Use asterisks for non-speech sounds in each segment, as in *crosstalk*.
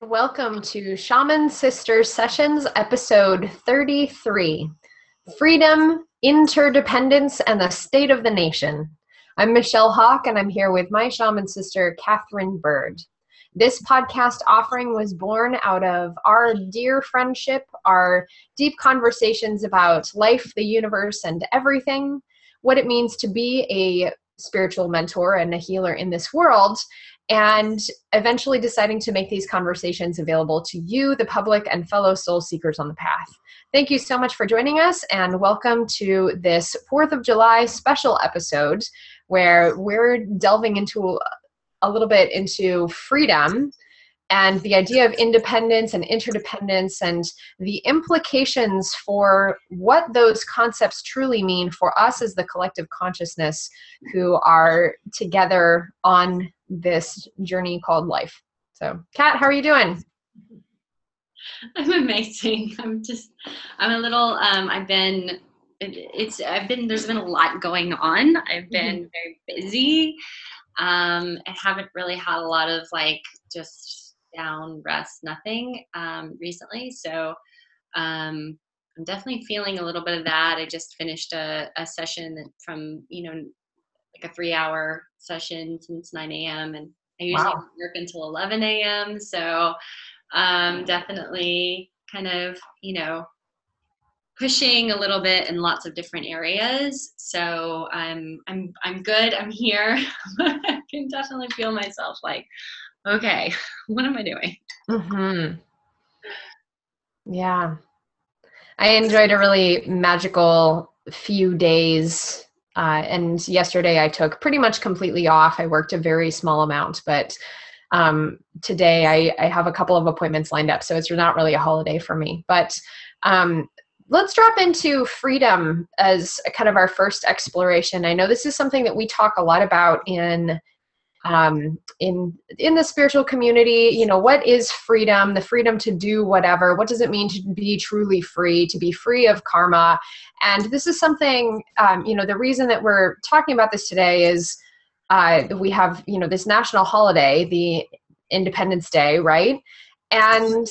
Welcome to Shaman Sisters Sessions, episode 33 Freedom, Interdependence, and the State of the Nation. I'm Michelle Hawk, and I'm here with my shaman sister, Catherine Bird. This podcast offering was born out of our dear friendship, our deep conversations about life, the universe, and everything, what it means to be a spiritual mentor and a healer in this world, and eventually deciding to make these conversations available to you, the public, and fellow soul seekers on the path. Thank you so much for joining us, and welcome to this 4th of July special episode where we're delving into a little bit into freedom and the idea of independence and interdependence and the implications for what those concepts truly mean for us as the collective consciousness who are together on this journey called life. So, Kat, how are you doing? I'm amazing. I'm just, I'm a little, um, I've been, it's, I've been, there's been a lot going on. I've been mm-hmm. very busy. Um, I haven't really had a lot of like just down, rest, nothing um, recently. So um, I'm definitely feeling a little bit of that. I just finished a, a session from, you know, like a three hour session since 9 a.m. and I usually wow. work until 11 a.m. So um, definitely kind of, you know, pushing a little bit in lots of different areas. So I'm I'm I'm good. I'm here. *laughs* I can definitely feel myself like okay, *laughs* what am I doing? Mm-hmm. Yeah. I enjoyed a really magical few days. Uh, and yesterday I took pretty much completely off. I worked a very small amount, but um, today I, I, have a couple of appointments lined up. So it's not really a holiday for me. But um, let's drop into freedom as kind of our first exploration. I know this is something that we talk a lot about in um, in in the spiritual community you know what is freedom the freedom to do whatever what does it mean to be truly free to be free of karma? And this is something um, you know the reason that we're talking about this today is uh, we have you know this national holiday the independence day right? And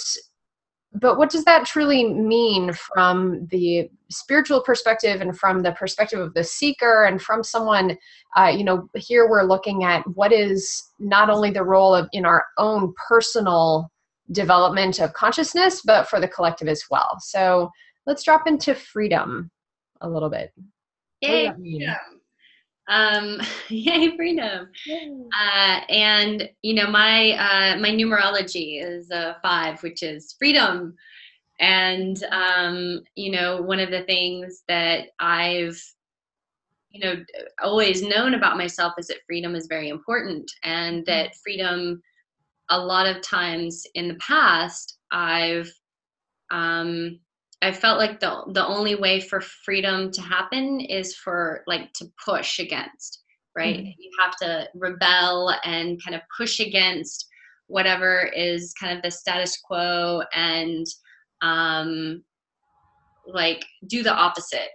but what does that truly mean from the spiritual perspective and from the perspective of the seeker and from someone uh, you know here we're looking at what is not only the role of in our own personal development of consciousness but for the collective as well. So let's drop into freedom a little bit. *laughs* Yay freedom. um yay freedom. Uh, and you know my uh, my numerology is a five which is freedom and um, you know one of the things that i've you know always known about myself is that freedom is very important and mm-hmm. that freedom a lot of times in the past i've um i felt like the the only way for freedom to happen is for like to push against right mm-hmm. you have to rebel and kind of push against whatever is kind of the status quo and um, like do the opposite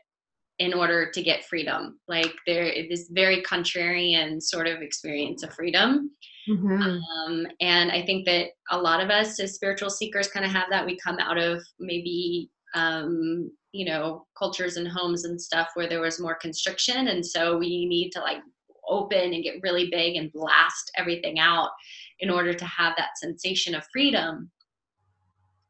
in order to get freedom. Like there is this very contrarian sort of experience of freedom. Mm-hmm. Um, and I think that a lot of us as spiritual seekers kind of have that. We come out of maybe um, you know cultures and homes and stuff where there was more constriction, and so we need to like open and get really big and blast everything out in order to have that sensation of freedom.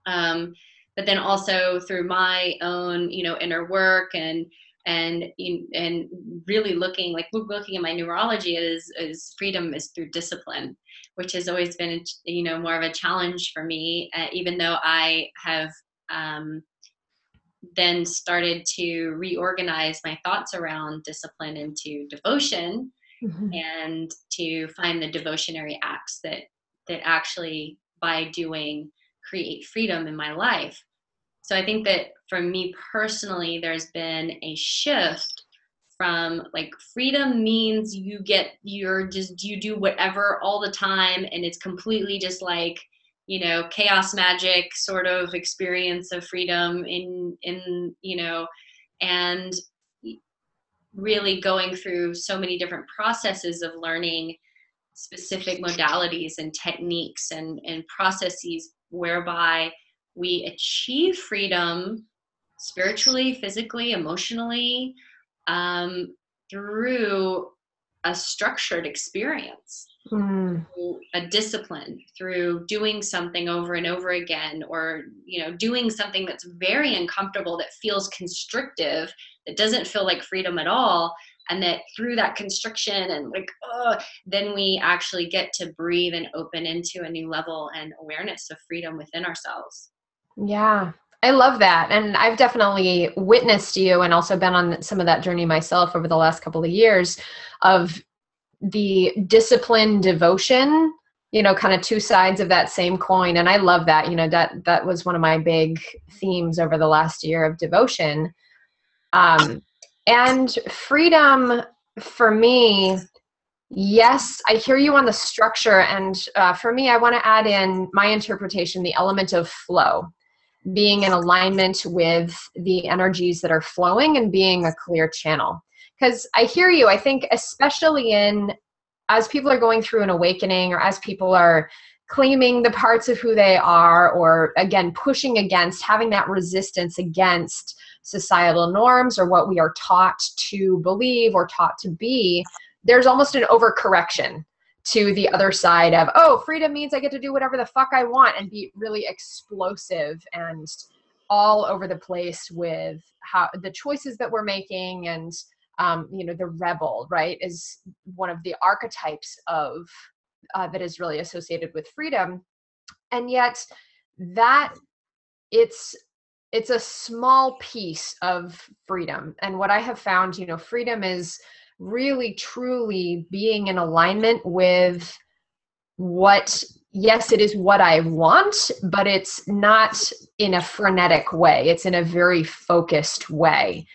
Um, but then also through my own you know inner work and and and really looking like looking at my numerology is is freedom is through discipline which has always been you know more of a challenge for me uh, even though i have um, then started to reorganize my thoughts around discipline into devotion mm-hmm. and to find the devotionary acts that that actually by doing create freedom in my life. So I think that for me personally, there's been a shift from like freedom means you get you're just you do whatever all the time and it's completely just like you know chaos magic sort of experience of freedom in in you know and really going through so many different processes of learning specific modalities and techniques and, and processes whereby we achieve freedom spiritually, physically, emotionally um, through a structured experience. Mm. a discipline through doing something over and over again or you know doing something that's very uncomfortable that feels constrictive that doesn't feel like freedom at all and that through that constriction and like oh then we actually get to breathe and open into a new level and awareness of freedom within ourselves yeah I love that. And I've definitely witnessed you and also been on some of that journey myself over the last couple of years of the discipline devotion, you know, kind of two sides of that same coin. And I love that. You know, that that was one of my big themes over the last year of devotion. Um, and freedom for me, yes, I hear you on the structure. And uh, for me, I want to add in my interpretation the element of flow, being in alignment with the energies that are flowing and being a clear channel. Because I hear you, I think, especially in as people are going through an awakening or as people are claiming the parts of who they are, or again, pushing against, having that resistance against societal norms or what we are taught to believe or taught to be, there's almost an overcorrection to the other side of, oh, freedom means I get to do whatever the fuck I want and be really explosive and all over the place with how the choices that we're making and um, you know the rebel right is one of the archetypes of uh, that is really associated with freedom. And yet that it's it's a small piece of freedom. And what i have found you know freedom is really truly being in alignment with what yes it is what i want but it's not in a frenetic way. It's in a very focused way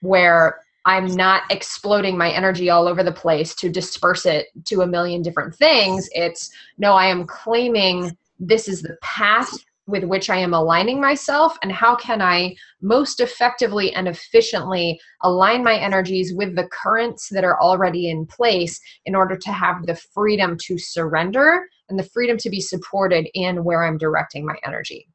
where i'm not exploding my energy all over the place to disperse it to a million different things. It's no i am claiming this is the path with which I am aligning myself and how can I most effectively and efficiently align my energies with the currents that are already in place in order to have the freedom to surrender and the freedom to be supported in where I'm directing my energy.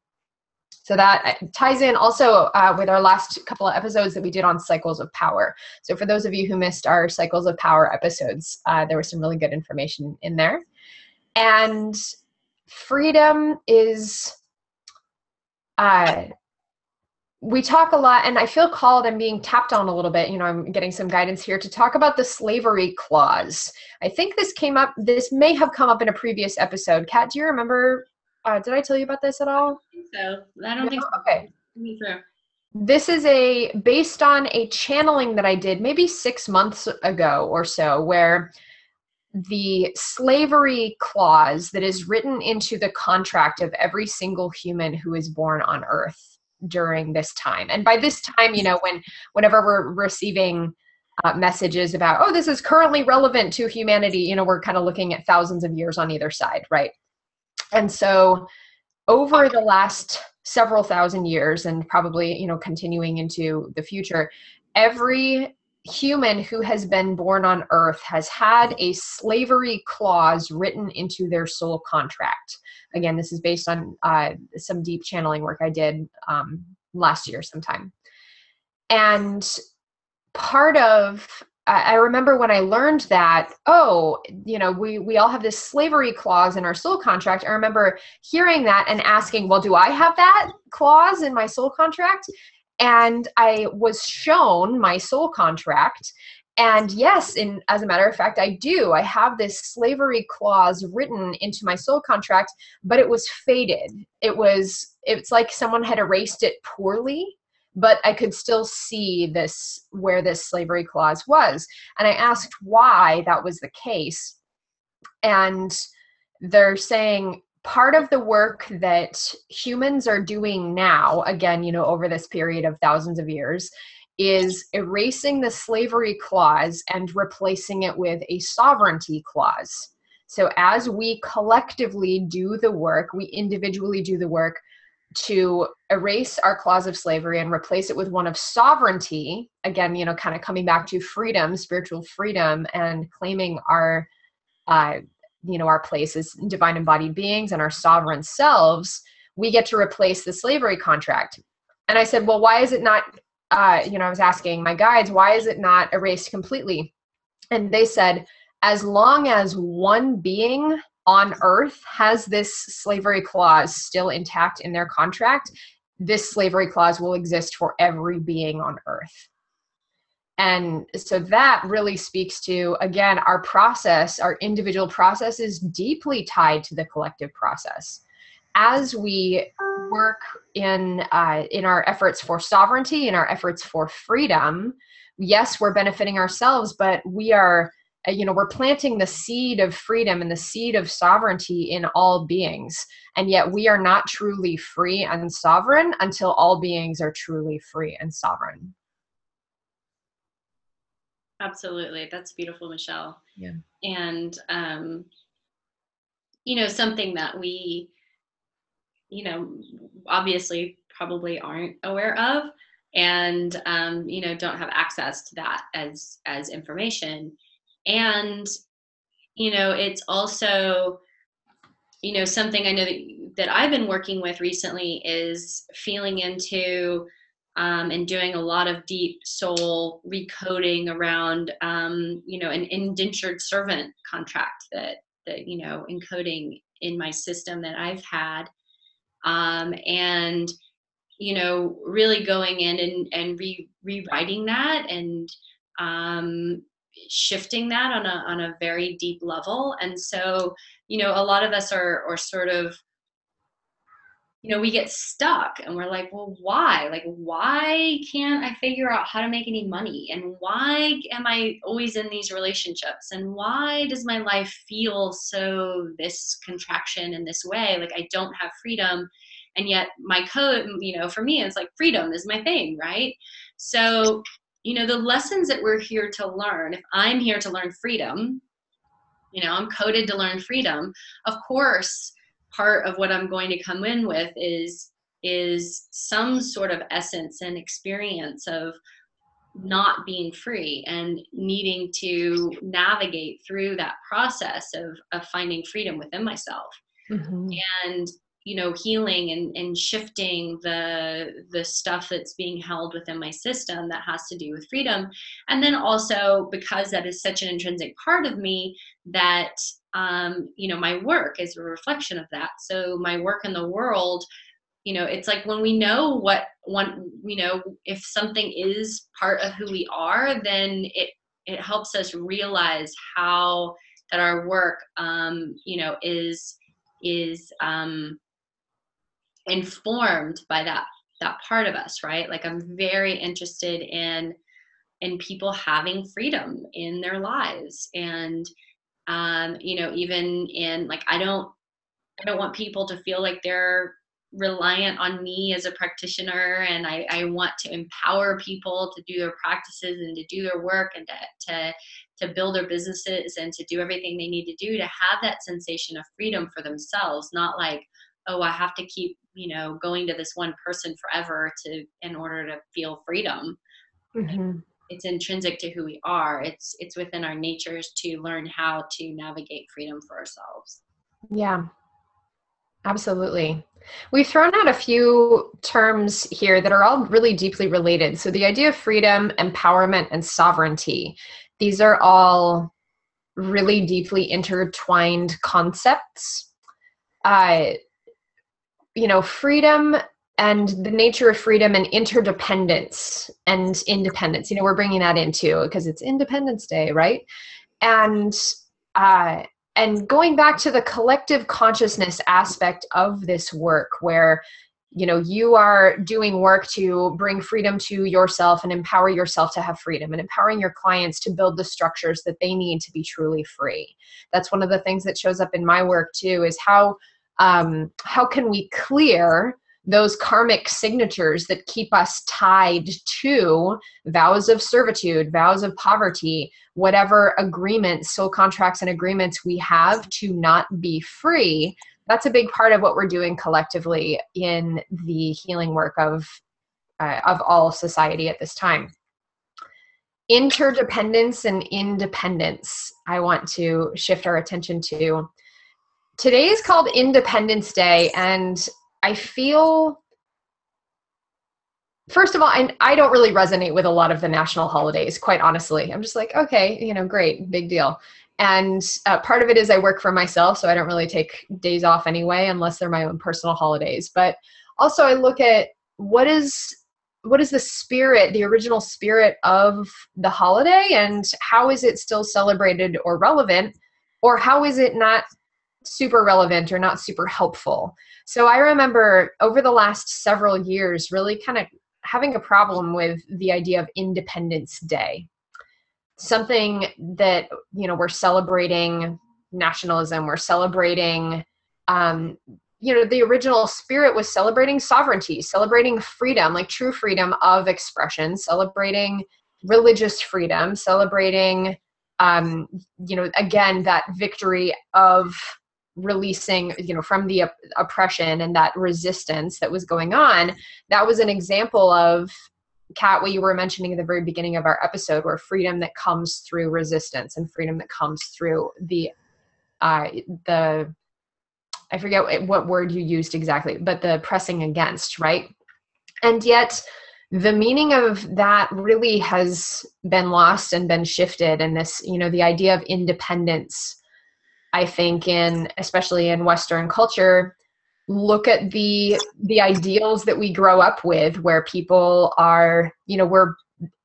So that uh, ties in also uh, with our last couple of episodes that we did on cycles of power. So for those of you who missed our cycles of power episodes, uh, there was some really good information in there. And freedom is uh, we talk a lot, and I feel called, I'm being tapped on a little bit. You know, I'm getting some guidance here to talk about the slavery clause. I think this came up, this may have come up in a previous episode. Kat, do you remember? Uh, did I tell you about this at all? I so. I don't no? think so. Okay. Me through. This is a based on a channeling that I did maybe six months ago or so, where the slavery clause that is written into the contract of every single human who is born on earth during this time. And by this time you know when whenever we're receiving uh, messages about oh this is currently relevant to humanity you know we're kind of looking at thousands of years on either side right? And so over the last several thousand years and probably you know continuing into the future every human who has been born on earth has had a slavery clause written into their soul contract. Again, this is based on uh, some deep channeling work I did um, last year sometime. And part of I remember when I learned that, oh, you know, we, we all have this slavery clause in our soul contract. I remember hearing that and asking, well, do I have that clause in my soul contract? And I was shown my soul contract. And yes, in as a matter of fact, I do. I have this slavery clause written into my soul contract, but it was faded. It was it's like someone had erased it poorly, but I could still see this where this slavery clause was. And I asked why that was the case. And they're saying part of the work that humans are doing now, again, you know, over this period of thousands of years, is erasing the slavery clause and replacing it with a sovereignty clause. So, as we collectively do the work, we individually do the work to erase our clause of slavery and replace it with one of sovereignty. Again, you know, kind of coming back to freedom, spiritual freedom, and claiming our uh, you know our place as divine embodied beings and our sovereign selves we get to replace the slavery contract. And i said well why is it not uh, you know i was asking my guides why is it not erased completely? And they said as long as one being on earth has this slavery clause still intact in their contract this slavery clause will exist for every being on earth and so that really speaks to again our process our individual process is deeply tied to the collective process. As we work in uh, in our efforts for sovereignty in our efforts for freedom yes we're benefiting ourselves but we are uh, you know we're planting the seed of freedom and the seed of sovereignty in all beings. And yet we are not truly free and sovereign until all beings are truly free and sovereign absolutely. That's beautiful michelle. Yeah. And um you know something that we you know obviously probably aren't aware of and um, you know don't have access to that as as information. And you know it's also you know something i know that that i've been working with recently is feeling into um, and doing a lot of deep soul recoding around um, you know an indentured servant contract that that you know encoding in my system that i've had. Um, and you know really going in and, and re- rewriting that and um, shifting that on a on a very deep level. And so you know a lot of us are are sort of you know we get stuck and we're like well why? Like why can't i figure out how to make any money? And why am i always in these relationships? And why does my life feel so this contraction in this way? Like i don't have freedom. And yet my code you know for me it's like freedom is my thing right? So you know the lessons that we're here to learn if i'm here to learn freedom you know i'm coded to learn freedom of course part of what i'm going to come in with is is some sort of essence and experience of not being free and needing to navigate through that process of, of finding freedom within myself mm-hmm. and you know healing and, and shifting the the stuff that's being held within my system that has to do with freedom and then also because that is such an intrinsic part of me that um, you know my work is a reflection of that. So my work in the world you know it's like when we know what one you know if something is part of who we are then it it helps us realize how that our work um, you know is is um, informed by that that part of us right? Like i'm very interested in in people having freedom in their lives and um you know even in like i don't i don't want people to feel like they're reliant on me as a practitioner and I, I want to empower people to do their practices and to do their work and to, to to build their businesses and to do everything they need to do to have that sensation of freedom for themselves not like oh i have to keep you know going to this one person forever to in order to feel freedom mm-hmm. It's intrinsic to who we are. It's it's within our natures to learn how to navigate freedom for ourselves. Yeah. Absolutely. We've thrown out a few terms here that are all really deeply related. So the idea of freedom empowerment and sovereignty these are all really deeply intertwined concepts. Uh, you know freedom and the nature of freedom and interdependence and independence you know we're bringing that into because it's independence day right? And uh and going back to the collective consciousness aspect of this work where you know you are doing work to bring freedom to yourself and empower yourself to have freedom and empowering your clients to build the structures that they need to be truly free. That's one of the things that shows up in my work too is how um, how can we clear those karmic signatures that keep us tied to vows of servitude, vows of poverty, whatever agreements, soul contracts, and agreements we have to not be free. That's a big part of what we're doing collectively in the healing work of uh, of all society at this time. interdependence and independence i want to shift our attention to today is called independence day and i feel first of all I, I don't really resonate with a lot of the national holidays quite honestly. I'm just like okay you know great big deal. And uh, part of it is i work for myself so i don't really take days off anyway unless they're my own personal holidays. But also i look at what is what is the spirit the original spirit of the holiday and how is it still celebrated or relevant or how is it not super relevant or not super helpful so i remember over the last several years really kind of having a problem with the idea of independence day. Something that you know we're celebrating nationalism we're celebrating um, you know the original spirit was celebrating sovereignty celebrating freedom like true freedom of expression celebrating religious freedom celebrating um you know again that victory of releasing you know from the op- oppression and that resistance that was going on that was an example of kat what you were mentioning at the very beginning of our episode where freedom that comes through resistance and freedom that comes through the uh the I forget what word you used exactly, but the pressing against, right? And yet, the meaning of that really has been lost and been shifted. And this, you know, the idea of independence, I think, in especially in Western culture, look at the the ideals that we grow up with, where people are, you know, we're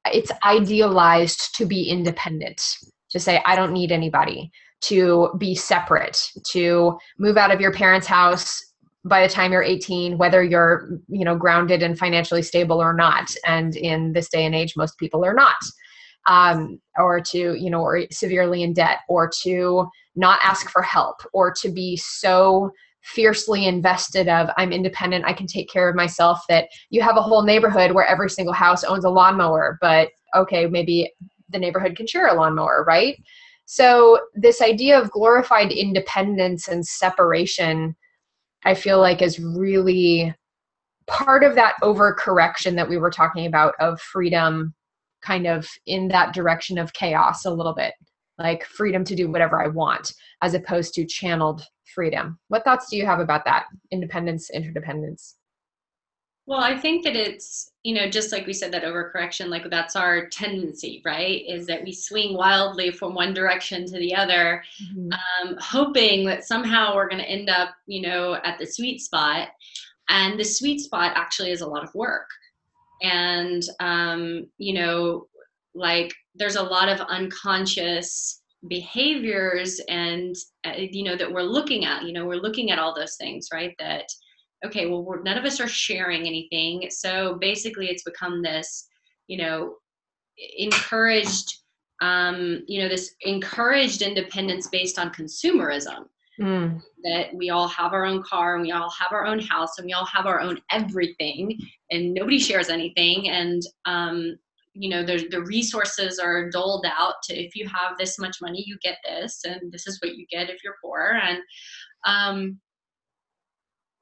it's idealized to be independent, to say, I don't need anybody to be separate, to move out of your parents' house by the time you're 18 whether you're you know grounded and financially stable or not. And in this day and age most people are not. Um, or to you know or severely in debt or to not ask for help or to be so fiercely invested of i'm independent i can take care of myself that you have a whole neighborhood where every single house owns a lawnmower but okay maybe the neighborhood can share a lawnmower right? So, this idea of glorified independence and separation, I feel like is really part of that overcorrection that we were talking about of freedom kind of in that direction of chaos a little bit like freedom to do whatever i want as opposed to channeled freedom what thoughts do you have about that independence interdependence well, I think that it's, you know, just like we said, that overcorrection, like that's our tendency, right? Is that we swing wildly from one direction to the other, mm-hmm. um, hoping that somehow we're going to end up, you know, at the sweet spot. And the sweet spot actually is a lot of work. And, um, you know, like there's a lot of unconscious behaviors and, uh, you know, that we're looking at, you know, we're looking at all those things, right? That, okay, well, none of us are sharing anything. So basically, it's become this, you know, encouraged, um, you know, this encouraged independence based on consumerism. Mm. That we all have our own car and we all have our own house and we all have our own everything and nobody shares anything. And, um, you know, the, the resources are doled out to if you have this much money, you get this, and this is what you get if you're poor. And, um,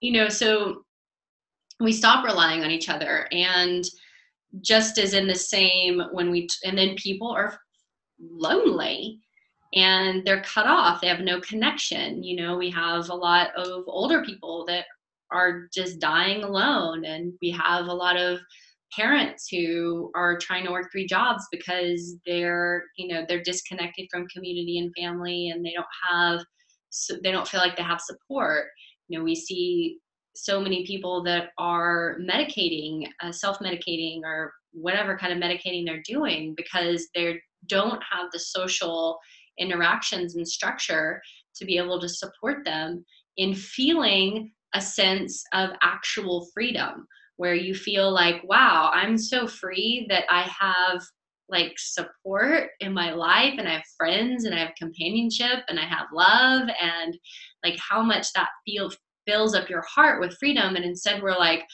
you know, so we stop relying on each other. And just as in the same when we, and then people are lonely and they're cut off, they have no connection. You know, we have a lot of older people that are just dying alone, and we have a lot of parents who are trying to work three jobs because they're you know they're disconnected from community and family and they don't have so they don't feel like they have support. You know we see so many people that are medicating uh, self-medicating or whatever kind of medicating they're doing because they don't have the social interactions and structure to be able to support them in feeling a sense of actual freedom where you feel like wow i'm so free that i have like support in my life and i have friends and i have companionship and i have love and like how much that feel fills up your heart with freedom and instead we're like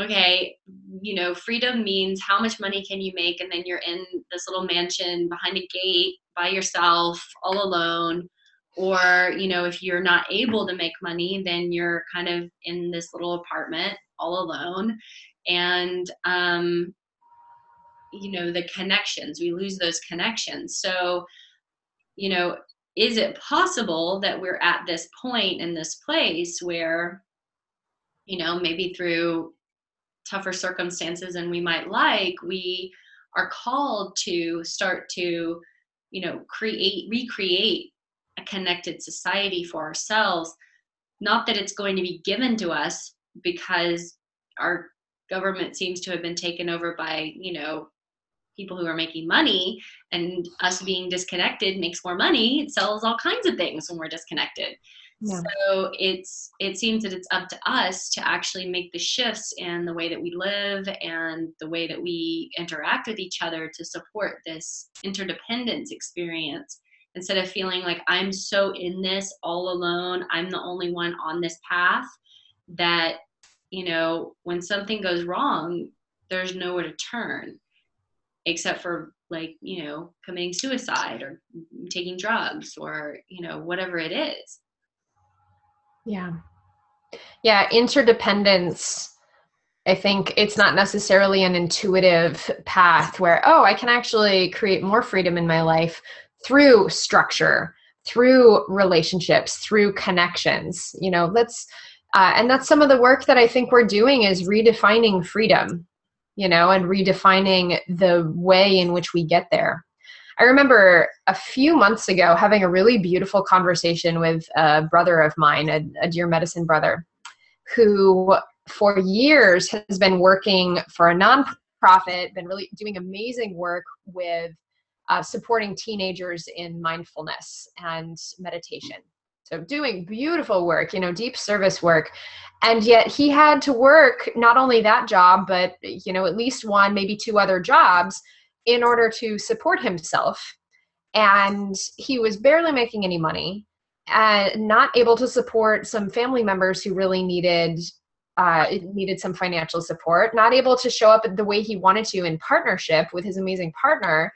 okay you know freedom means how much money can you make? And then you're in this little mansion behind a gate by yourself all alone or you know if you're not able to make money then you're kind of in this little apartment all alone. And um you know the connections we lose those connections. So you know is it possible that we're at this point in this place where you know maybe through tougher circumstances than we might like we are called to start to you know create recreate a connected society for ourselves? Not that it's going to be given to us because our government seems to have been taken over by you know people who are making money and us being disconnected makes more money it sells all kinds of things when we're disconnected yeah. so it's it seems that it's up to us to actually make the shifts in the way that we live and the way that we interact with each other to support this interdependence experience instead of feeling like i'm so in this all alone i'm the only one on this path that you know when something goes wrong there's nowhere to turn except for like you know committing suicide or taking drugs or you know whatever it is. Yeah. Yeah interdependence i think it's not necessarily an intuitive path where oh i can actually create more freedom in my life through structure through relationships through connections. You know let's uh, and that's some of the work that i think we're doing is redefining freedom you know, and redefining the way in which we get there. I remember a few months ago having a really beautiful conversation with a brother of mine, a, a dear medicine brother, who for years has been working for a nonprofit, been really doing amazing work with uh, supporting teenagers in mindfulness and meditation. So doing beautiful work, you know, deep service work. And yet he had to work not only that job, but, you know, at least one, maybe two other jobs in order to support himself. And he was barely making any money and not able to support some family members who really needed uh, needed some financial support, not able to show up the way he wanted to in partnership with his amazing partner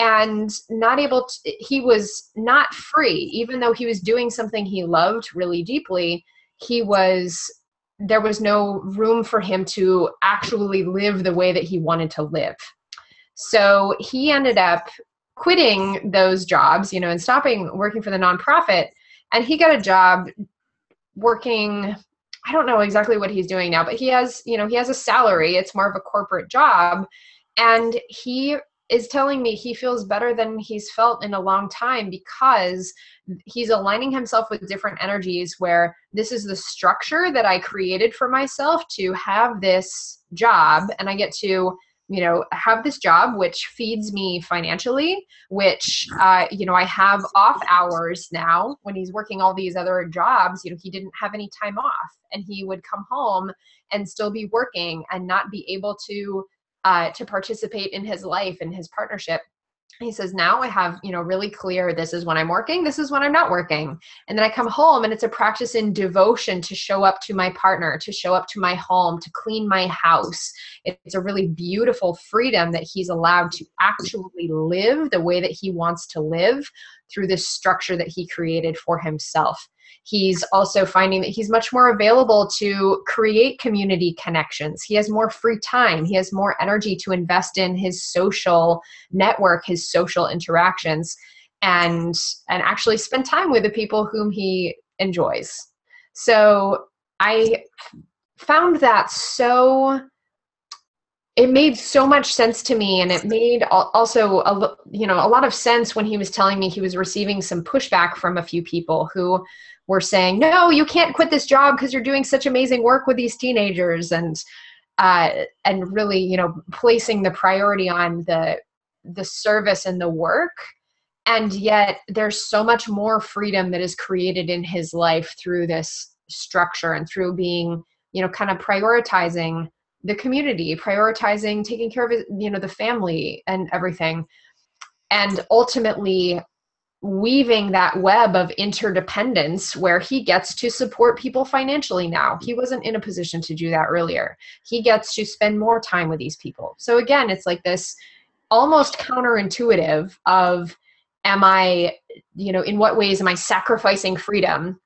and not able to he was not free. Even though he was doing something he loved really deeply he was there was no room for him to actually live the way that he wanted to live. So he ended up quitting those jobs you know and stopping working for the nonprofit. And he got a job working i don't know exactly what he's doing now but he has you know he has a salary. It's more of a corporate job. And he is telling me he feels better than he's felt in a long time because he's aligning himself with different energies where this is the structure that I created for myself to have this job. And I get to you know have this job which feeds me financially which uh, you know i have off hours now when he's working all these other jobs. You know he didn't have any time off and he would come home and still be working and not be able to uh, to participate in his life and his partnership he says now i have you know really clear this is when i'm working this is when i'm not working. And then i come home and it's a practice in devotion to show up to my partner to show up to my home to clean my house. It's a really beautiful freedom that he's allowed to actually live the way that he wants to live through this structure that he created for himself He's also finding that he's much more available to create community connections. He has more free time. He has more energy to invest in his social network, his social interactions, and and actually spend time with the people whom he enjoys. So I found that so it made so much sense to me and it made also a, you know a lot of sense when he was telling me he was receiving some pushback from a few people who were saying, no, you can't quit this job because you're doing such amazing work with these teenagers and uh, and really, you know, placing the priority on the the service and the work. And yet there's so much more freedom that is created in his life through this structure and through being, you know, kind of prioritizing the community, prioritizing taking care of you know, the family and everything. And ultimately weaving that web of interdependence where he gets to support people financially now. He wasn't in a position to do that earlier. He gets to spend more time with these people. So again, it's like this almost counterintuitive of am I, you know, in what ways am I sacrificing freedom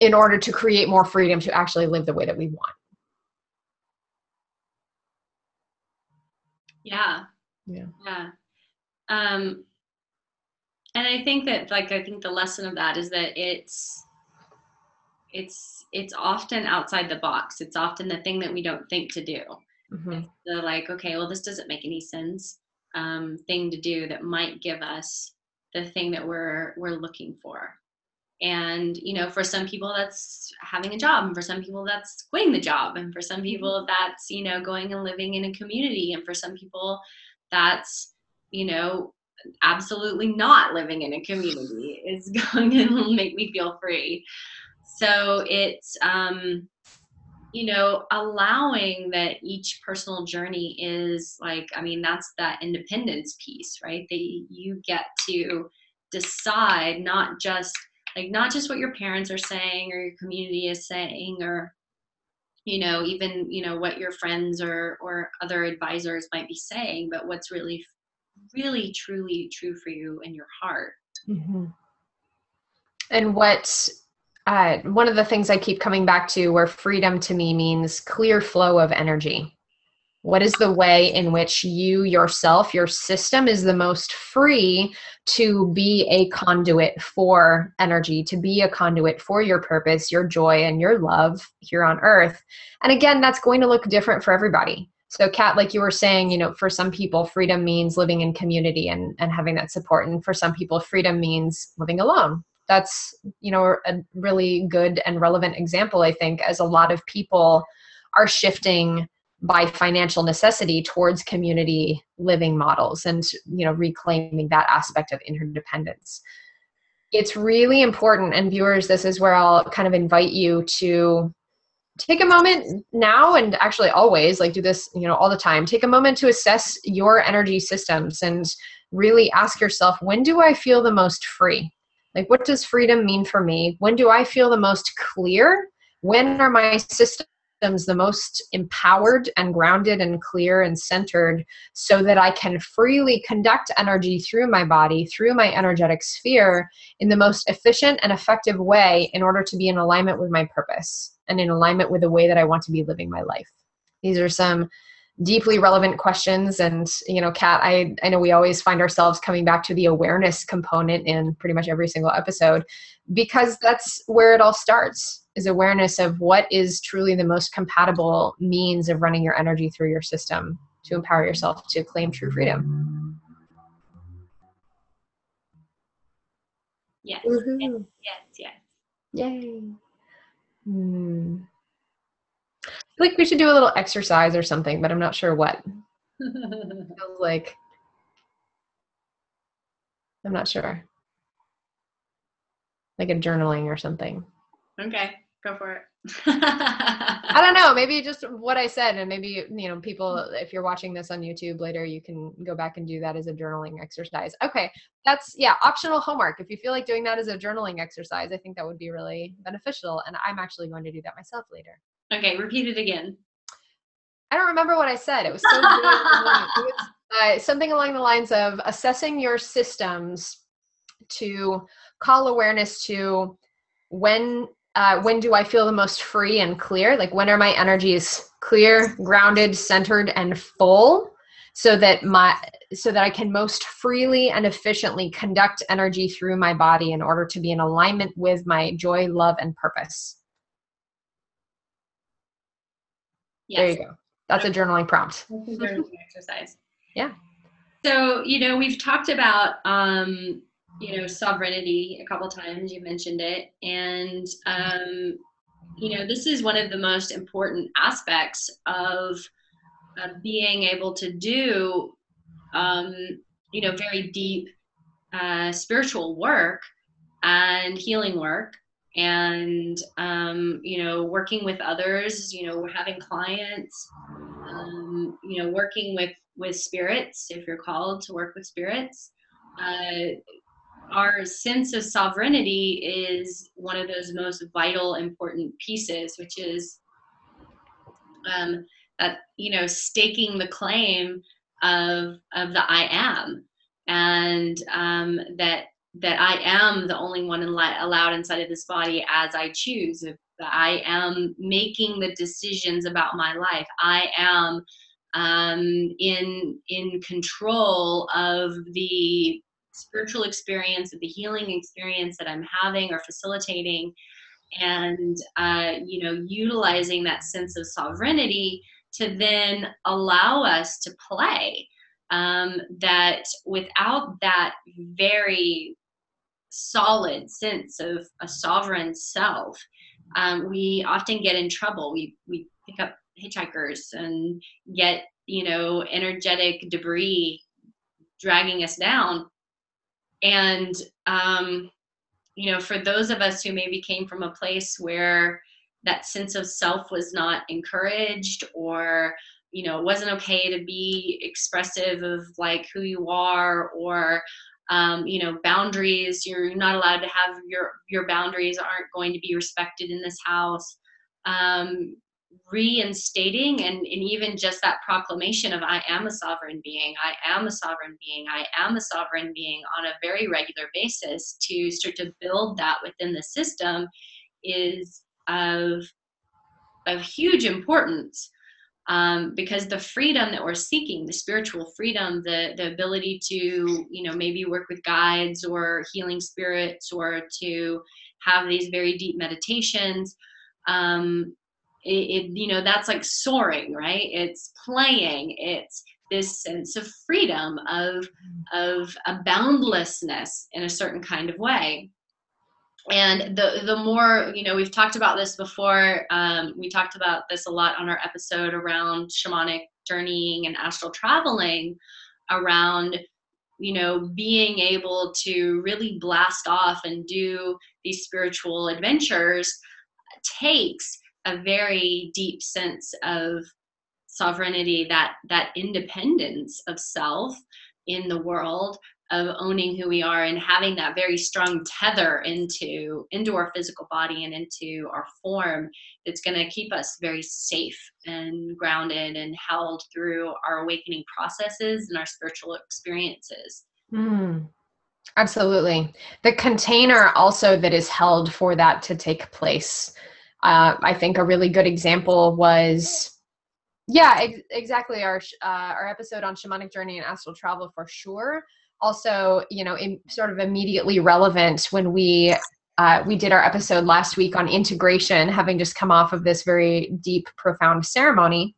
in order to create more freedom to actually live the way that we want? Yeah. Yeah. Yeah. Um, and I think that like I think the lesson of that is that it's it's it's often outside the box. It's often the thing that we don't think to do. Mm-hmm. The like, okay, well, this doesn't make any sense um, thing to do that might give us the thing that we're we're looking for. And you know, for some people, that's having a job, and for some people, that's quitting the job, and for some mm-hmm. people, that's you know, going and living in a community, and for some people, that's you know absolutely not living in a community is *laughs* going to make me feel free. So it's, um, you know, allowing that each personal journey is like, I mean, that's that independence piece, right? That you get to decide not just like not just what your parents are saying or your community is saying or you know even you know what your friends or or other advisors might be saying but what's really really truly true for you in your heart mm-hmm. and what uh, one of the things i keep coming back to where freedom to me means clear flow of energy what is the way in which you yourself your system is the most free to be a conduit for energy to be a conduit for your purpose your joy and your love here on earth and again that's going to look different for everybody so, Kat, like you were saying, you know, for some people, freedom means living in community and, and having that support. And for some people, freedom means living alone. That's, you know, a really good and relevant example, I think, as a lot of people are shifting by financial necessity towards community living models and, you know, reclaiming that aspect of interdependence. It's really important, and viewers, this is where I'll kind of invite you to take a moment now and actually always like do this you know all the time. Take a moment to assess your energy systems and really ask yourself when do i feel the most free? Like what does freedom mean for me? When do i feel the most clear? When are my systems the most empowered and grounded and clear and centered so that I can freely conduct energy through my body, through my energetic sphere in the most efficient and effective way in order to be in alignment with my purpose and in alignment with the way that I want to be living my life? These are some deeply relevant questions and you know kat I, I know we always find ourselves coming back to the awareness component in pretty much every single episode because that's where it all starts is awareness of what is truly the most compatible means of running your energy through your system to empower yourself to claim true freedom yes yes yes yes yay Hmm. I feel like we should do a little exercise or something, but I'm not sure what. *laughs* feels like I'm not sure. Like a journaling or something. Okay, go for it. I don't know. Maybe *laughs* just what I said, and maybe you know, people. If you're watching this on YouTube later, you can go back and do that as a journaling exercise. Okay, that's yeah, optional homework. If you feel like doing that as a journaling exercise, I think that would be really beneficial. And I'm actually going to do that myself later. Okay, repeat it again. I don't remember what I said. It was so good. uh, something along the lines of assessing your systems to call awareness to when uh, when do I feel the most free and clear? Like when are my energies clear, grounded, centered, and full, so that my so that I can most freely and efficiently conduct energy through my body in order to be in alignment with my joy, love, and purpose. Yes. There you go. That's a journaling prompt. That's a journaling exercise. Yeah. So you know we've talked about um, you know sovereignty a couple times you mentioned it. And um, you know this is one of the most important aspects of uh, being able to do um, you know very deep uh, spiritual work and healing work and um, you know working with others you know having clients um, you know working with with spirits if you're called to work with spirits. Uh, our sense of sovereignty is one of those most vital, important pieces, which is um, that you know staking the claim of of the I am, and um, that that I am the only one allowed inside of this body as I choose. If I am making the decisions about my life, I am um, in in control of the spiritual experience, the healing experience that I'm having or facilitating, and uh, you know, utilizing that sense of sovereignty to then allow us to play. Um, that without that very solid sense of a sovereign self, um, we often get in trouble. We we pick up hitchhikers and get you know energetic debris dragging us down and um, you know for those of us who maybe came from a place where that sense of self was not encouraged or you know it wasn't okay to be expressive of like who you are or um, you know boundaries you're not allowed to have your your boundaries aren't going to be respected in this house. Um, reinstating and, and even just that proclamation of I am a sovereign being, I am a sovereign being, I am a sovereign being on a very regular basis to start to build that within the system is of of huge importance um, because the freedom that we're seeking the spiritual freedom the the ability to you know maybe work with guides or healing spirits or to have these very deep meditations um, it, it, you know that's like soaring right? It's playing. It's this sense of freedom of of a boundlessness in a certain kind of way. And the the more you know we've talked about this before. Um, we talked about this a lot on our episode around shamanic journeying and astral traveling around you know being able to really blast off and do these spiritual adventures takes a very deep sense of sovereignty that that independence of self in the world of owning who we are and having that very strong tether into into our physical body and into our form that's going to keep us very safe and grounded and held through our awakening processes and our spiritual experiences. Mm, absolutely. The container also that is held for that to take place uh, I think a really good example was, yeah, ex- exactly our uh, our episode on shamanic journey and astral travel for sure. Also, you know, in, sort of immediately relevant when we uh, we did our episode last week on integration, having just come off of this very deep, profound ceremony.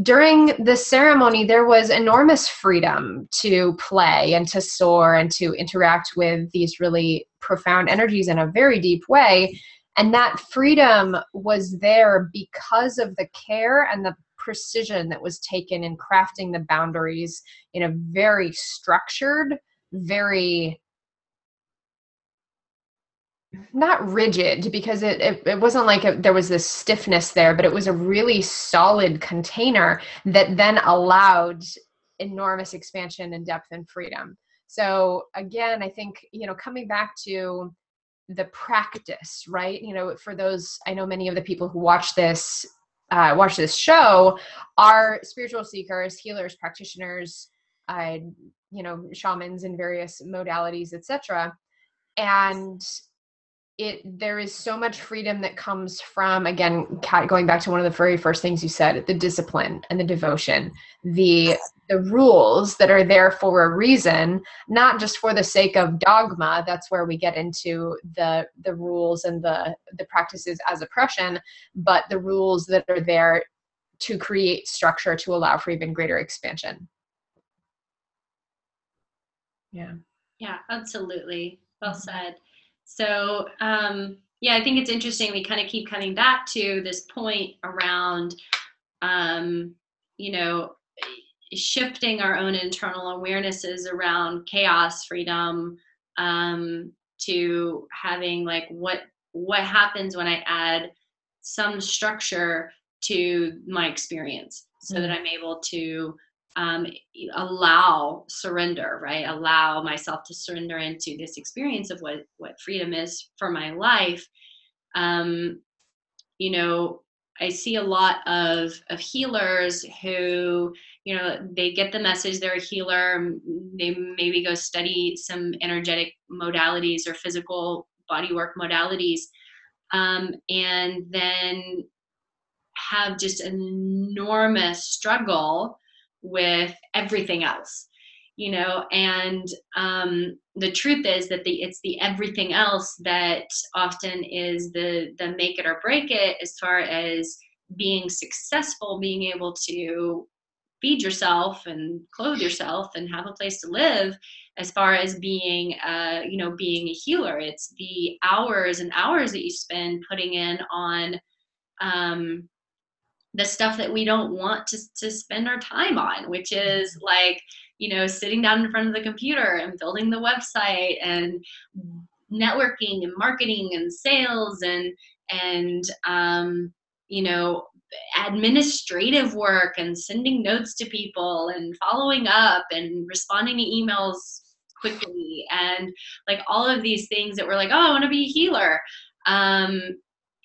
During the ceremony, there was enormous freedom to play and to soar and to interact with these really profound energies in a very deep way and that freedom was there because of the care and the precision that was taken in crafting the boundaries in a very structured very not rigid because it, it, it wasn't like a, there was this stiffness there but it was a really solid container that then allowed enormous expansion and depth and freedom. So again i think you know coming back to the practice right? You know for those i know many of the people who watch this uh, watch this show are spiritual seekers healers practitioners uh, you know shamans in various modalities etc and it there is so much freedom that comes from again going back to one of the very first things you said the discipline and the devotion the the rules that are there for a reason not just for the sake of dogma. That's where we get into the the rules and the the practices as oppression but the rules that are there to create structure to allow for even greater expansion. Yeah. Yeah absolutely. Well mm-hmm. said so, um, yeah, I think it's interesting. We kind of keep coming back to this point around, um, you know, shifting our own internal awarenesses around chaos, freedom, um, to having like what what happens when I add some structure to my experience, so mm-hmm. that I'm able to um, allow surrender, right? Allow myself to surrender into this experience of what what freedom is for my life. Um, you know, I see a lot of of healers who, you know, they get the message they're a healer. They maybe go study some energetic modalities or physical bodywork modalities, um, and then have just an enormous struggle with everything else you know? And um, the truth is that the it's the everything else that often is the the make it or break it as far as being successful being able to feed yourself and clothe yourself and have a place to live as far as being uh, you know being a healer. It's the hours and hours that you spend putting in on um, the stuff that we don't want to, to spend our time on which is mm-hmm. like you know sitting down in front of the computer and building the website and networking and marketing and sales and and um, you know administrative work and sending notes to people and following up and responding to emails quickly and like all of these things that were like oh i want to be a healer um,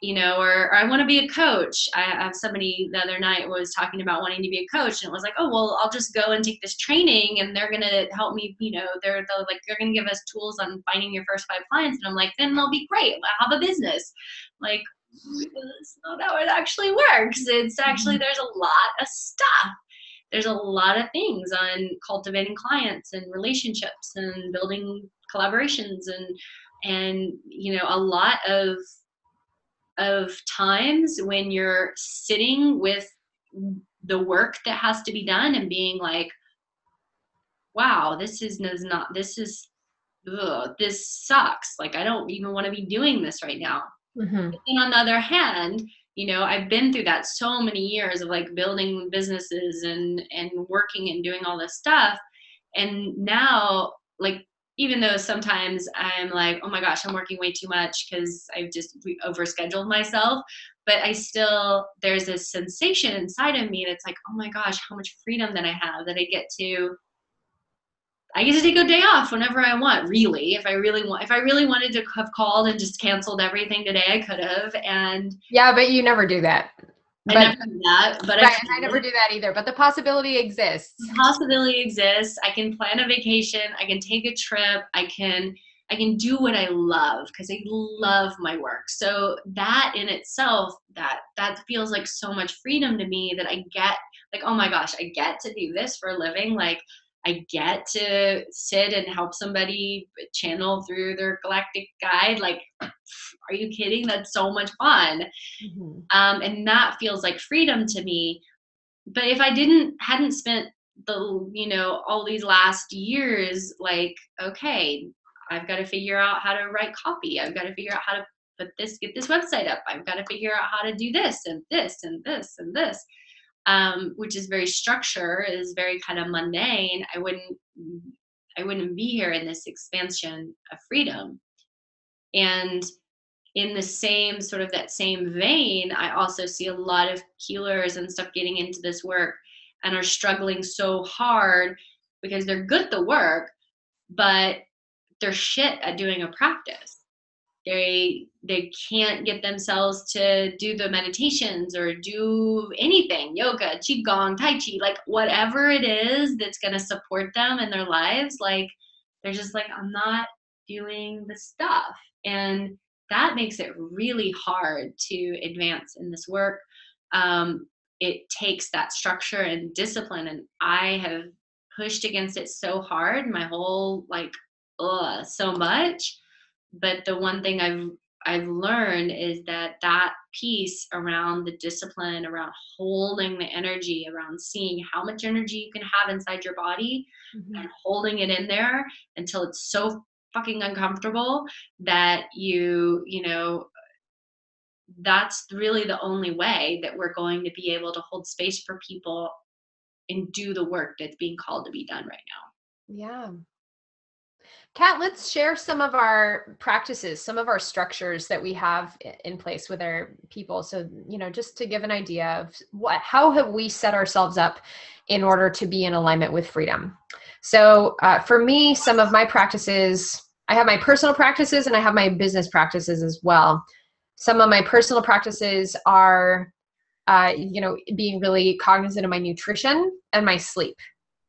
you know, or, or I want to be a coach. I have somebody the other night was talking about wanting to be a coach, and it was like, oh well, I'll just go and take this training, and they're gonna help me. You know, they're, they're like they're gonna give us tools on finding your first five clients, and I'm like, then they'll be great. I'll have a business. Like, it's not how it actually works. It's actually mm-hmm. there's a lot of stuff. There's a lot of things on cultivating clients and relationships and building collaborations and and you know a lot of of times when you're sitting with the work that has to be done and being like wow this is not this is ugh, this sucks. Like i don't even want to be doing this right now. Mm-hmm. and on the other hand you know i've been through that so many years of like building businesses and and working and doing all this stuff. And now like even though sometimes I'm like, oh my gosh, I'm working way too much because I've just overscheduled myself. But I still, there's this sensation inside of me that's like, oh my gosh, how much freedom that I have that I get to, I get to take a day off whenever I want, really. If I really want, if I really wanted to have called and just canceled everything today, I could have. And yeah, but you never do that. But, I never do that, but right, I, I, never do that either. But the possibility exists. The possibility exists. I can plan a vacation. I can take a trip. I can I can do what I love because I love my work. So that in itself, that that feels like so much freedom to me that I get like, oh my gosh, I get to do this for a living. Like I get to sit and help somebody channel through their galactic guide. Like, are you kidding? That's so much fun. Mm-hmm. Um, and that feels like freedom to me. But if I didn't, hadn't spent the, you know, all these last years, like, okay, I've got to figure out how to write copy. I've got to figure out how to put this, get this website up. I've got to figure out how to do this and this and this and this um, which is very structure, is very kind of mundane, I wouldn't I wouldn't be here in this expansion of freedom. And in the same sort of that same vein, I also see a lot of healers and stuff getting into this work and are struggling so hard because they're good at the work, but they're shit at doing a practice they they can't get themselves to do the meditations or do anything yoga qigong tai chi like whatever it is that's going to support them in their lives like they're just like i'm not doing the stuff. And that makes it really hard to advance in this work. Um, it takes that structure and discipline and i have pushed against it so hard my whole like ugh, so much but the one thing I've I've learned is that that piece around the discipline, around holding the energy, around seeing how much energy you can have inside your body mm-hmm. and holding it in there until it's so fucking uncomfortable that you, you know, that's really the only way that we're going to be able to hold space for people and do the work that's being called to be done right now. Yeah. Kat, let's share some of our practices, some of our structures that we have in place with our people. So, you know, just to give an idea of what, how have we set ourselves up in order to be in alignment with freedom? So, uh, for me, some of my practices, I have my personal practices and I have my business practices as well. Some of my personal practices are, uh, you know, being really cognizant of my nutrition and my sleep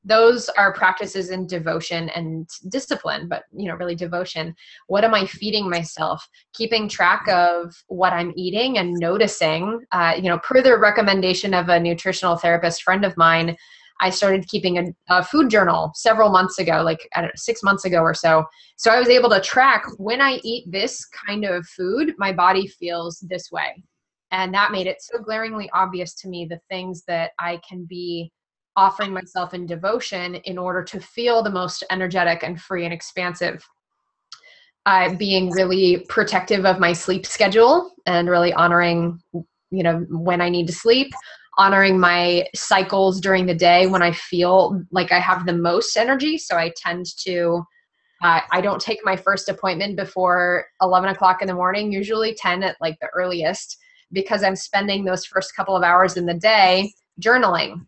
those are practices in devotion and discipline but you know really devotion. What am i feeding myself? Keeping track of what i'm eating and noticing uh, you know per the recommendation of a nutritional therapist friend of mine i started keeping a, a food journal several months ago like i don't know six months ago or so. So i was able to track when i eat this kind of food my body feels this way. And that made it so glaringly obvious to me the things that i can be offering myself in devotion in order to feel the most energetic and free and expansive. Uh, being really protective of my sleep schedule and really honoring, you know, when I need to sleep, honoring my cycles during the day when I feel like I have the most energy. So I tend to, uh, I don't take my first appointment before 11 o'clock in the morning, usually 10 at like the earliest, because I'm spending those first couple of hours in the day journaling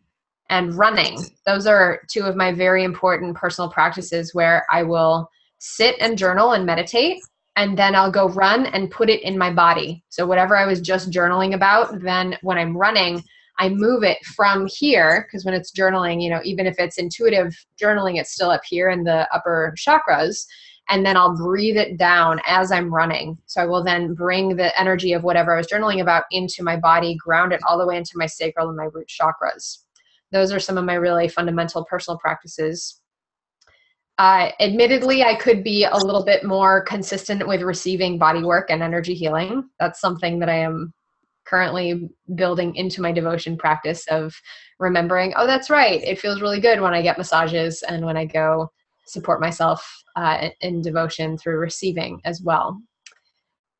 and running. Those are two of my very important personal practices where I will sit and journal and meditate and then I'll go run and put it in my body. So whatever I was just journaling about, then when I'm running, I move it from here because when it's journaling, you know, even if it's intuitive journaling, it's still up here in the upper chakras. And then I'll breathe it down as I'm running. So I will then bring the energy of whatever I was journaling about into my body, ground it all the way into my sacral and my root chakras those are some of my really fundamental personal practices. Uh, admittedly, I could be a little bit more consistent with receiving body work and energy healing. That's something that I am currently building into my devotion practice of remembering, oh, that's right. It feels really good when I get massages and when I go support myself uh, in devotion through receiving as well.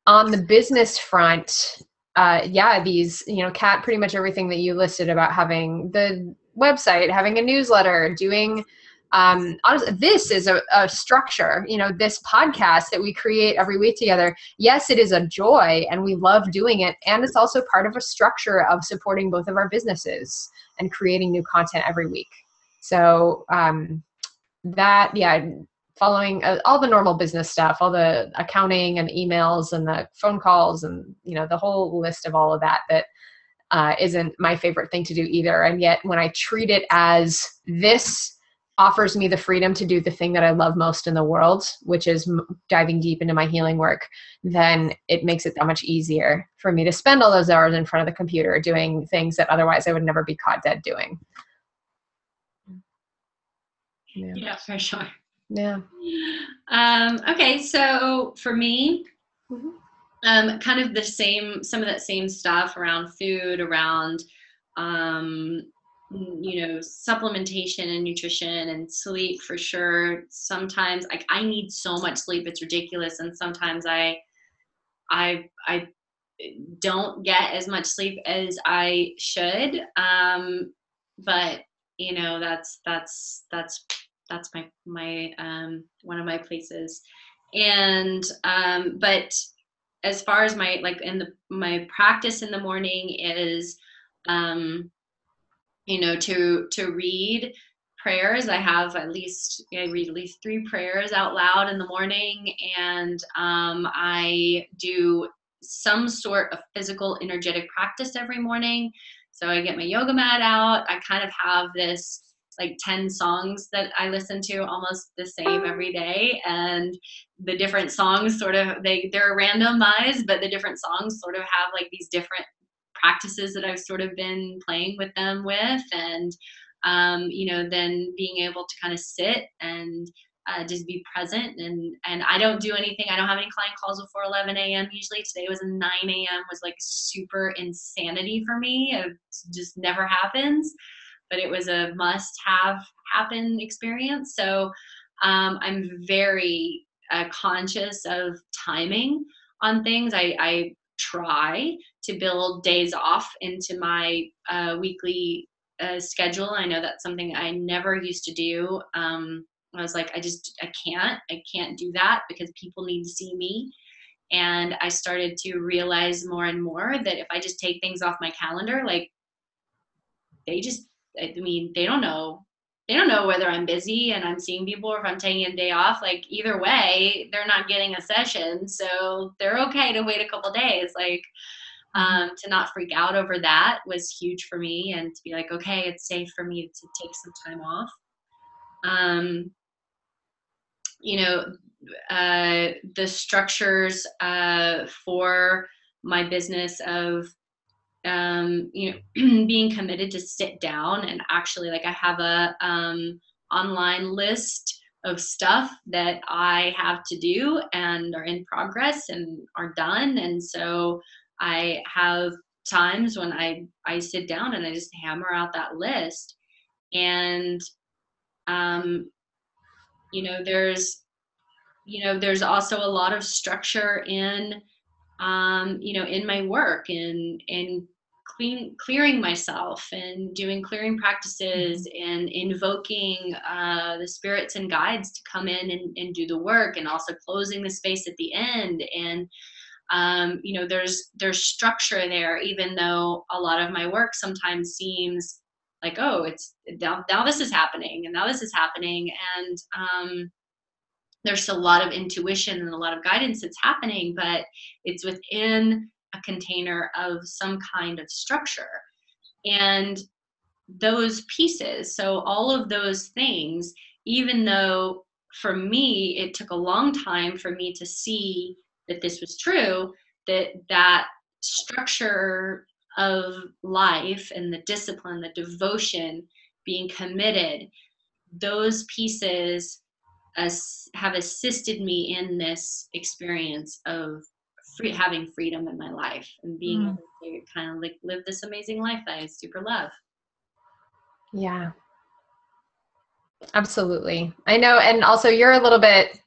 On the business front, uh, yeah, these, you know, Kat, pretty much everything that you listed about having the website, having a newsletter, doing um, honestly, this is a, a, structure, you know, this podcast that we create every week together. Yes, it is a joy and we love doing it. And it's also part of a structure of supporting both of our businesses and creating new content every week. So, um, that, yeah, following uh, all the normal business stuff, all the accounting and emails and the phone calls and, you know, the whole list of all of that, that uh, isn't my favorite thing to do either. And yet, when I treat it as this offers me the freedom to do the thing that I love most in the world, which is m- diving deep into my healing work, then it makes it that much easier for me to spend all those hours in front of the computer doing things that otherwise I would never be caught dead doing. Yeah, yeah for sure. Yeah. Um, okay, so for me, mm-hmm um, kind of the same, some of that same stuff around food, around, um, you know, supplementation and nutrition and sleep for sure. Sometimes like I need so much sleep, it's ridiculous. And sometimes I, I, I don't get as much sleep as I should. Um, but you know, that's, that's, that's, that's my, my, um, one of my places. And, um, but as far as my like in the my practice in the morning is um you know to to read prayers. I have at least i read at least three prayers out loud in the morning and um, i do some sort of physical energetic practice every morning. So i get my yoga mat out. I kind of have this like 10 songs that I listen to almost the same every day. And the different songs sort of, they, they're randomized, but the different songs sort of have like these different practices that I've sort of been playing with them with. And, um, you know, then being able to kind of sit and uh, just be present and and I don't do anything. I don't have any client calls before 11 a.m. Usually today was 9 a.m. was like super insanity for me. It just never happens but it was a must have happen experience. So um, I'm very uh, conscious of timing on things. I, I, try to build days off into my uh, weekly uh, schedule. I know that's something I never used to do. Um, I was like, I just, I can't, I can't do that because people need to see me. And I started to realize more and more that if I just take things off my calendar, like they just I mean, they don't know. They don't know whether I'm busy and I'm seeing people or if I'm taking a day off. Like either way, they're not getting a session, so they're okay to wait a couple days. Like um, to not freak out over that was huge for me, and to be like, okay, it's safe for me to take some time off. um, you know, uh, the structures uh, for my business of um, you know *clears throat* being committed to sit down and actually like I have a um, online list of stuff that I have to do and are in progress and are done. And so I have times when I I sit down and I just hammer out that list. And um you know there's you know there's also a lot of structure in um you know in my work and in clean clearing myself and doing clearing practices mm-hmm. and invoking uh, the spirits and guides to come in and, and do the work and also closing the space at the end and um, you know there's there's structure there even though a lot of my work sometimes seems like oh it's now, now this is happening and now this is happening and um, there's a lot of intuition and a lot of guidance that's happening but it's within a container of some kind of structure. And those pieces so all of those things even though for me it took a long time for me to see that this was true that that structure of life and the discipline the devotion being committed those pieces as, have assisted me in this experience of free, having freedom in my life and being mm. able to kind of like live this amazing life that I super love. Yeah. Absolutely. I know. And also, you're a little bit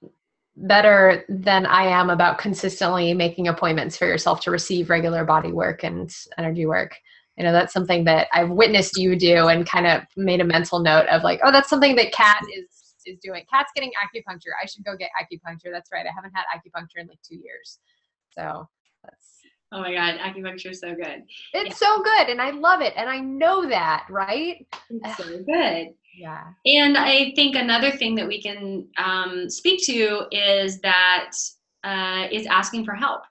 better than I am about consistently making appointments for yourself to receive regular body work and energy work. You know, that's something that I've witnessed you do and kind of made a mental note of like, oh, that's something that Kat is is doing. Kat's getting acupuncture. I should go get acupuncture. That's right. I haven't had acupuncture in like two years. So that's Oh my God, acupuncture is so good. It's yeah. so good, and I love it, and I know that, right? It's so *sighs* good. Yeah. And I think another thing that we can um, speak to is that uh, is asking for help.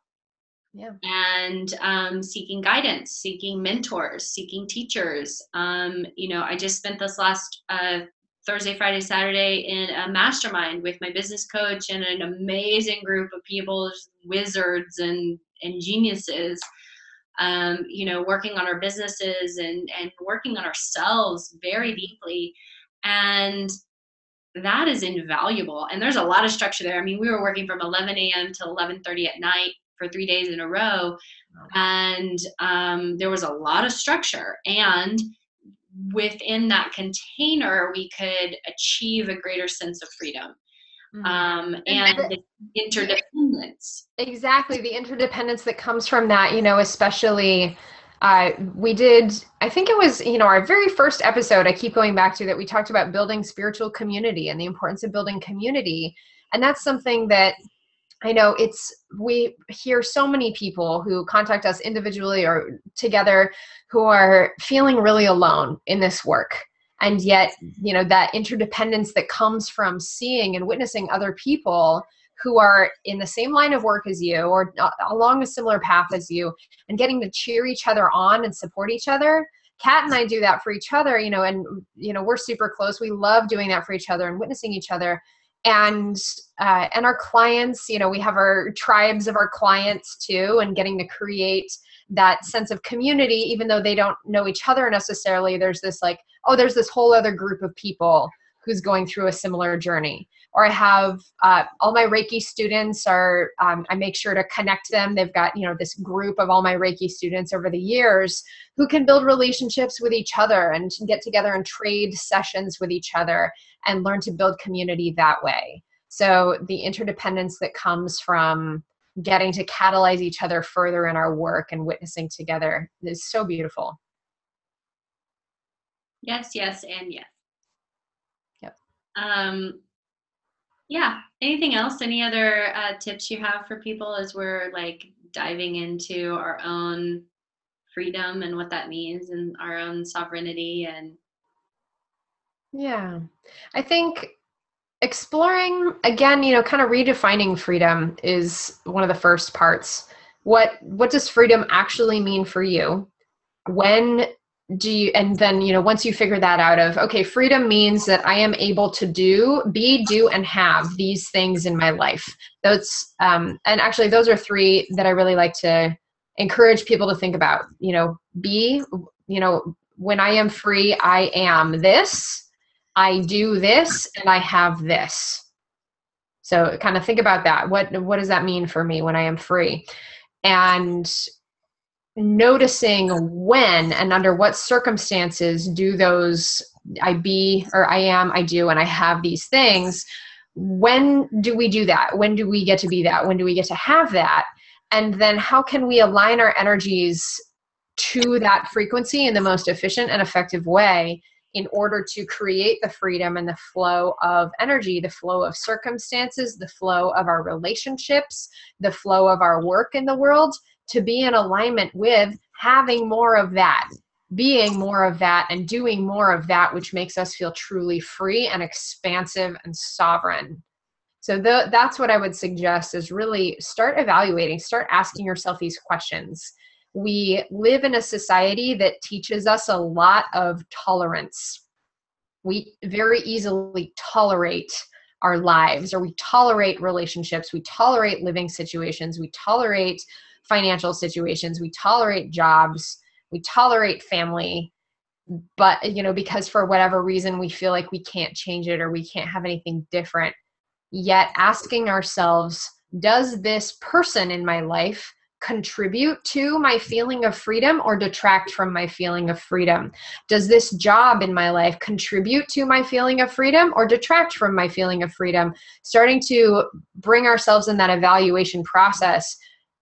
Yeah. And um, seeking guidance, seeking mentors, seeking teachers. Um, you know, I just spent this last uh, Thursday, Friday, Saturday in a mastermind with my business coach and an amazing group of people, wizards and, and geniuses. Um, you know, working on our businesses and, and working on ourselves very deeply. And that is invaluable. And there's a lot of structure there. I mean, we were working from 11 a.m. to 11:30 at night for three days in a row, and um, there was a lot of structure. And within that container, we could achieve a greater sense of freedom. Mm-hmm. Um, and, and the interdependence. Exactly, the interdependence that comes from that, you know, especially uh, we did i think it was you know our very first episode i keep going back to that we talked about building spiritual community and the importance of building community and that's something that I know it's we hear so many people who contact us individually or together who are feeling really alone in this work. And yet, mm-hmm. you know, that interdependence that comes from seeing and witnessing other people who are in the same line of work as you or along a similar path as you and getting to cheer each other on and support each other. Kat and I do that for each other, you know, and you know, we're super close. We love doing that for each other and witnessing each other and uh, and our clients you know we have our tribes of our clients too and getting to create that sense of community even though they don't know each other necessarily there's this like oh there's this whole other group of people who's going through a similar journey. Or i have uh, all my reiki students are um, i make sure to connect them. They've got you know this group of all my reiki students over the years who can build relationships with each other and get together and trade sessions with each other and learn to build community that way so the interdependence that comes from getting to catalyze each other further in our work and witnessing together is so beautiful yes yes and yes Yep. um, yeah. Anything else? Any other uh, tips you have for people as we're like diving into our own freedom and what that means and our own sovereignty and yeah. I think exploring again you know kind of redefining freedom is one of the first parts. What what does freedom actually mean for you? When do you and then you know once you figure that out of okay freedom means that i am able to do be do and have these things in my life. Those um and actually those are three that i really like to encourage people to think about. You know be you know when i am free i am this i do this and i have this so kind of think about that what what does that mean for me when i am free and noticing when and under what circumstances do those I be or I am, I do, and I have these things. When do we do that? When do we get to be that? When do we get to have that? And then how can we align our energies to that frequency in the most efficient and effective way in order to create the freedom and the flow of energy, the flow of circumstances, the flow of our relationships, the flow of our work in the world to be in alignment with having more of that, being more of that, and doing more of that, which makes us feel truly free and expansive and sovereign. So the, that's what I would suggest is really start evaluating, start asking yourself these questions. We live in a society that teaches us a lot of tolerance. We very easily tolerate our lives or we tolerate relationships, we tolerate living situations, we tolerate financial situations we tolerate jobs we tolerate family but you know because for whatever reason we feel like we can't change it or we can't have anything different yet asking ourselves does this person in my life contribute to my feeling of freedom or detract from my feeling of freedom? Does this job in my life contribute to my feeling of freedom or detract from my feeling of freedom? Starting to bring ourselves in that evaluation process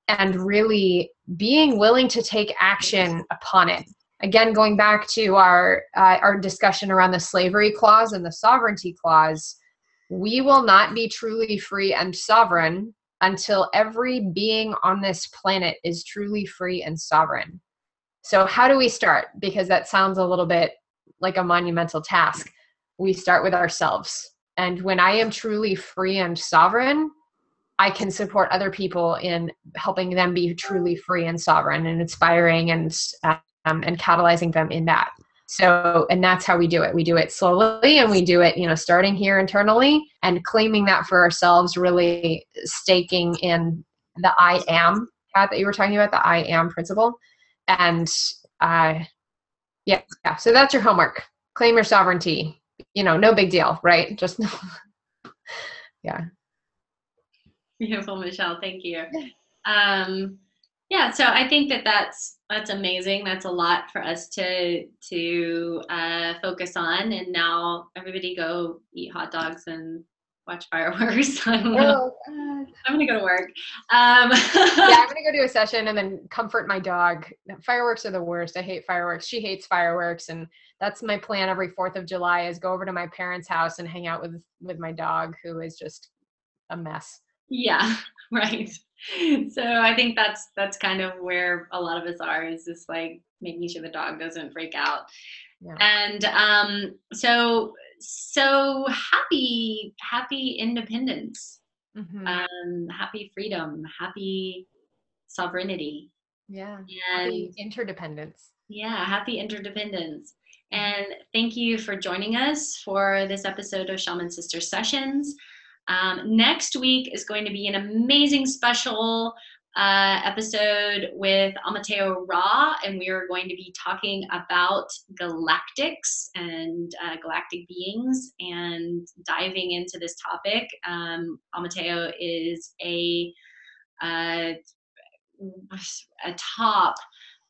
and really being willing to take action upon it again going back to our uh, our discussion around the slavery clause and the sovereignty clause we will not be truly free and sovereign until every being on this planet is truly free and sovereign. So how do we start? Because that sounds a little bit like a monumental task. We start with ourselves. And when i am truly free and sovereign I can support other people in helping them be truly free and sovereign and inspiring and um, and catalyzing them in that. So, and that's how we do it. We do it slowly and we do it, you know, starting here internally and claiming that for ourselves, really staking in the I am that you were talking about, the I am principle. And uh, yeah, yeah. So that's your homework. Claim your sovereignty. You know, no big deal, right? Just *laughs* yeah. Beautiful, Michelle. Thank you. Um, yeah, so I think that that's that's amazing. That's a lot for us to to uh, focus on. And now everybody go eat hot dogs and watch fireworks. *laughs* oh, I'm gonna go to work. Um, *laughs* yeah, I'm gonna go do a session and then comfort my dog. Fireworks are the worst. I hate fireworks. She hates fireworks, and that's my plan every Fourth of July is go over to my parents' house and hang out with with my dog, who is just a mess. Yeah, *laughs* right. So I think that's that's kind of where a lot of us are is just like making sure the dog doesn't freak out. Yeah. And um so so happy happy independence. Mm-hmm. Um happy freedom, happy sovereignty. Yeah. And happy interdependence. Yeah, happy interdependence. And thank you for joining us for this episode of Shaman Sister Sessions. Um, next week is going to be an amazing special uh, episode with Amateo Ra, and we are going to be talking about galactics and uh, galactic beings and diving into this topic. Um, Amateo is a uh, a top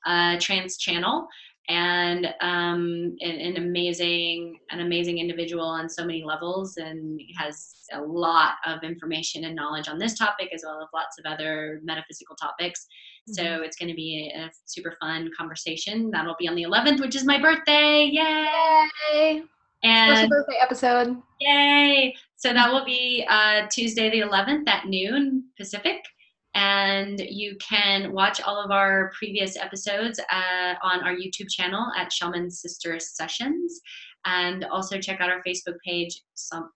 uh, trance channel and um, an, an, amazing an amazing individual on so many levels and has a lot of information and knowledge on this topic as well as lots of other metaphysical topics. Mm-hmm. so it's going to be a, a, super fun conversation. That'll be on the 11th which is my birthday. Yay, yay. and Special birthday episode? Yay! So that will be uh, tuesday the 11th at noon pacific And you can watch all of our previous episodes uh, on our YouTube channel at Shaman Sisters Sessions. And also check out our Facebook page,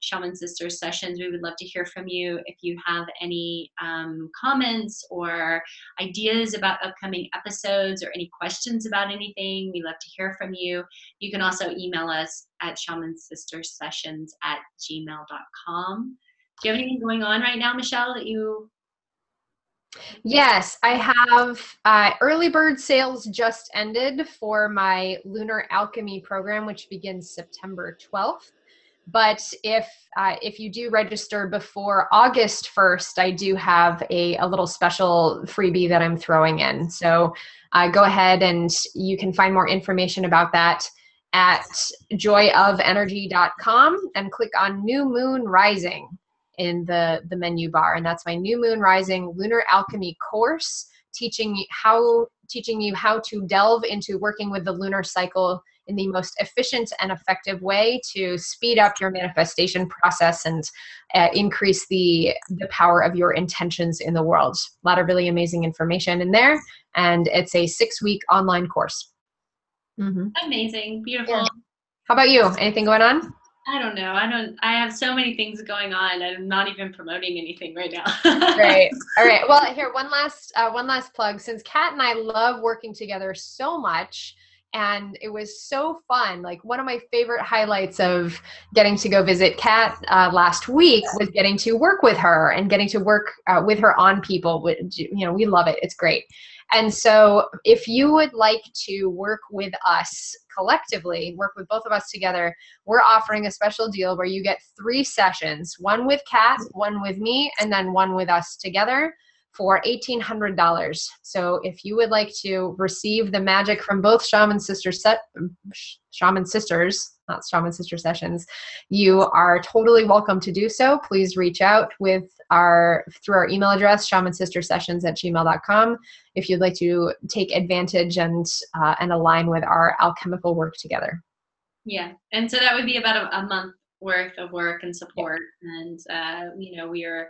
Shaman Sisters Sessions. We would love to hear from you if you have any um, comments or ideas about upcoming episodes or any questions about anything. We love to hear from you. You can also email us at shamansistersessions at gmail.com. Do you have anything going on right now, Michelle, that you Yes, I have uh, early bird sales just ended for my Lunar Alchemy program, which begins September 12th. But if uh, if you do register before August 1st, I do have a, a little special freebie that I'm throwing in. So uh, go ahead and you can find more information about that at joyofenergy.com and click on New Moon Rising in the the menu bar and that's my new moon rising lunar alchemy course teaching you how teaching you how to delve into working with the lunar cycle in the most efficient and effective way to speed up your manifestation process and uh, increase the the power of your intentions in the world. A lot of really amazing information in there and it's a six week online course. Mm-hmm. amazing. Beautiful. Yeah. how about you? Anything going on I don't know. I don't. I have so many things going on. I'm not even promoting anything right now. Great. *laughs* All right. Well, here one last uh, one last plug. Since Kat and I love working together so much, and it was so fun. Like one of my favorite highlights of getting to go visit Kat uh, last week was getting to work with her and getting to work uh, with her on people. You know, we love it. It's great. And so, if you would like to work with us collectively, work with both of us together, we're offering a special deal where you get three sessions one with Kat, one with me, and then one with us together for $1,800. So if you would like to receive the magic from both Shaman Sisters, set, Shaman Sisters, not Shaman Sister Sessions, you are totally welcome to do so. Please reach out with our through our email address, shamansistersessions at gmail.com, if you'd like to take advantage and uh, and align with our alchemical work together. Yeah, and so that would be about a, a month worth of work and support, yeah. and uh, you know we are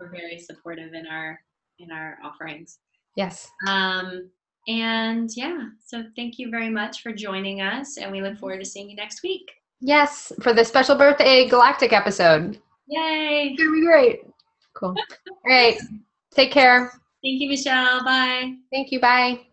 we're very supportive in our in our offerings. Yes. Um, and yeah, so thank you very much for joining us, and we look forward to seeing you next week. Yes, for the special birthday galactic episode. Yay! It's gonna be great. Cool. *laughs* All right. Take care. Thank you, Michelle. Bye. Thank you. Bye.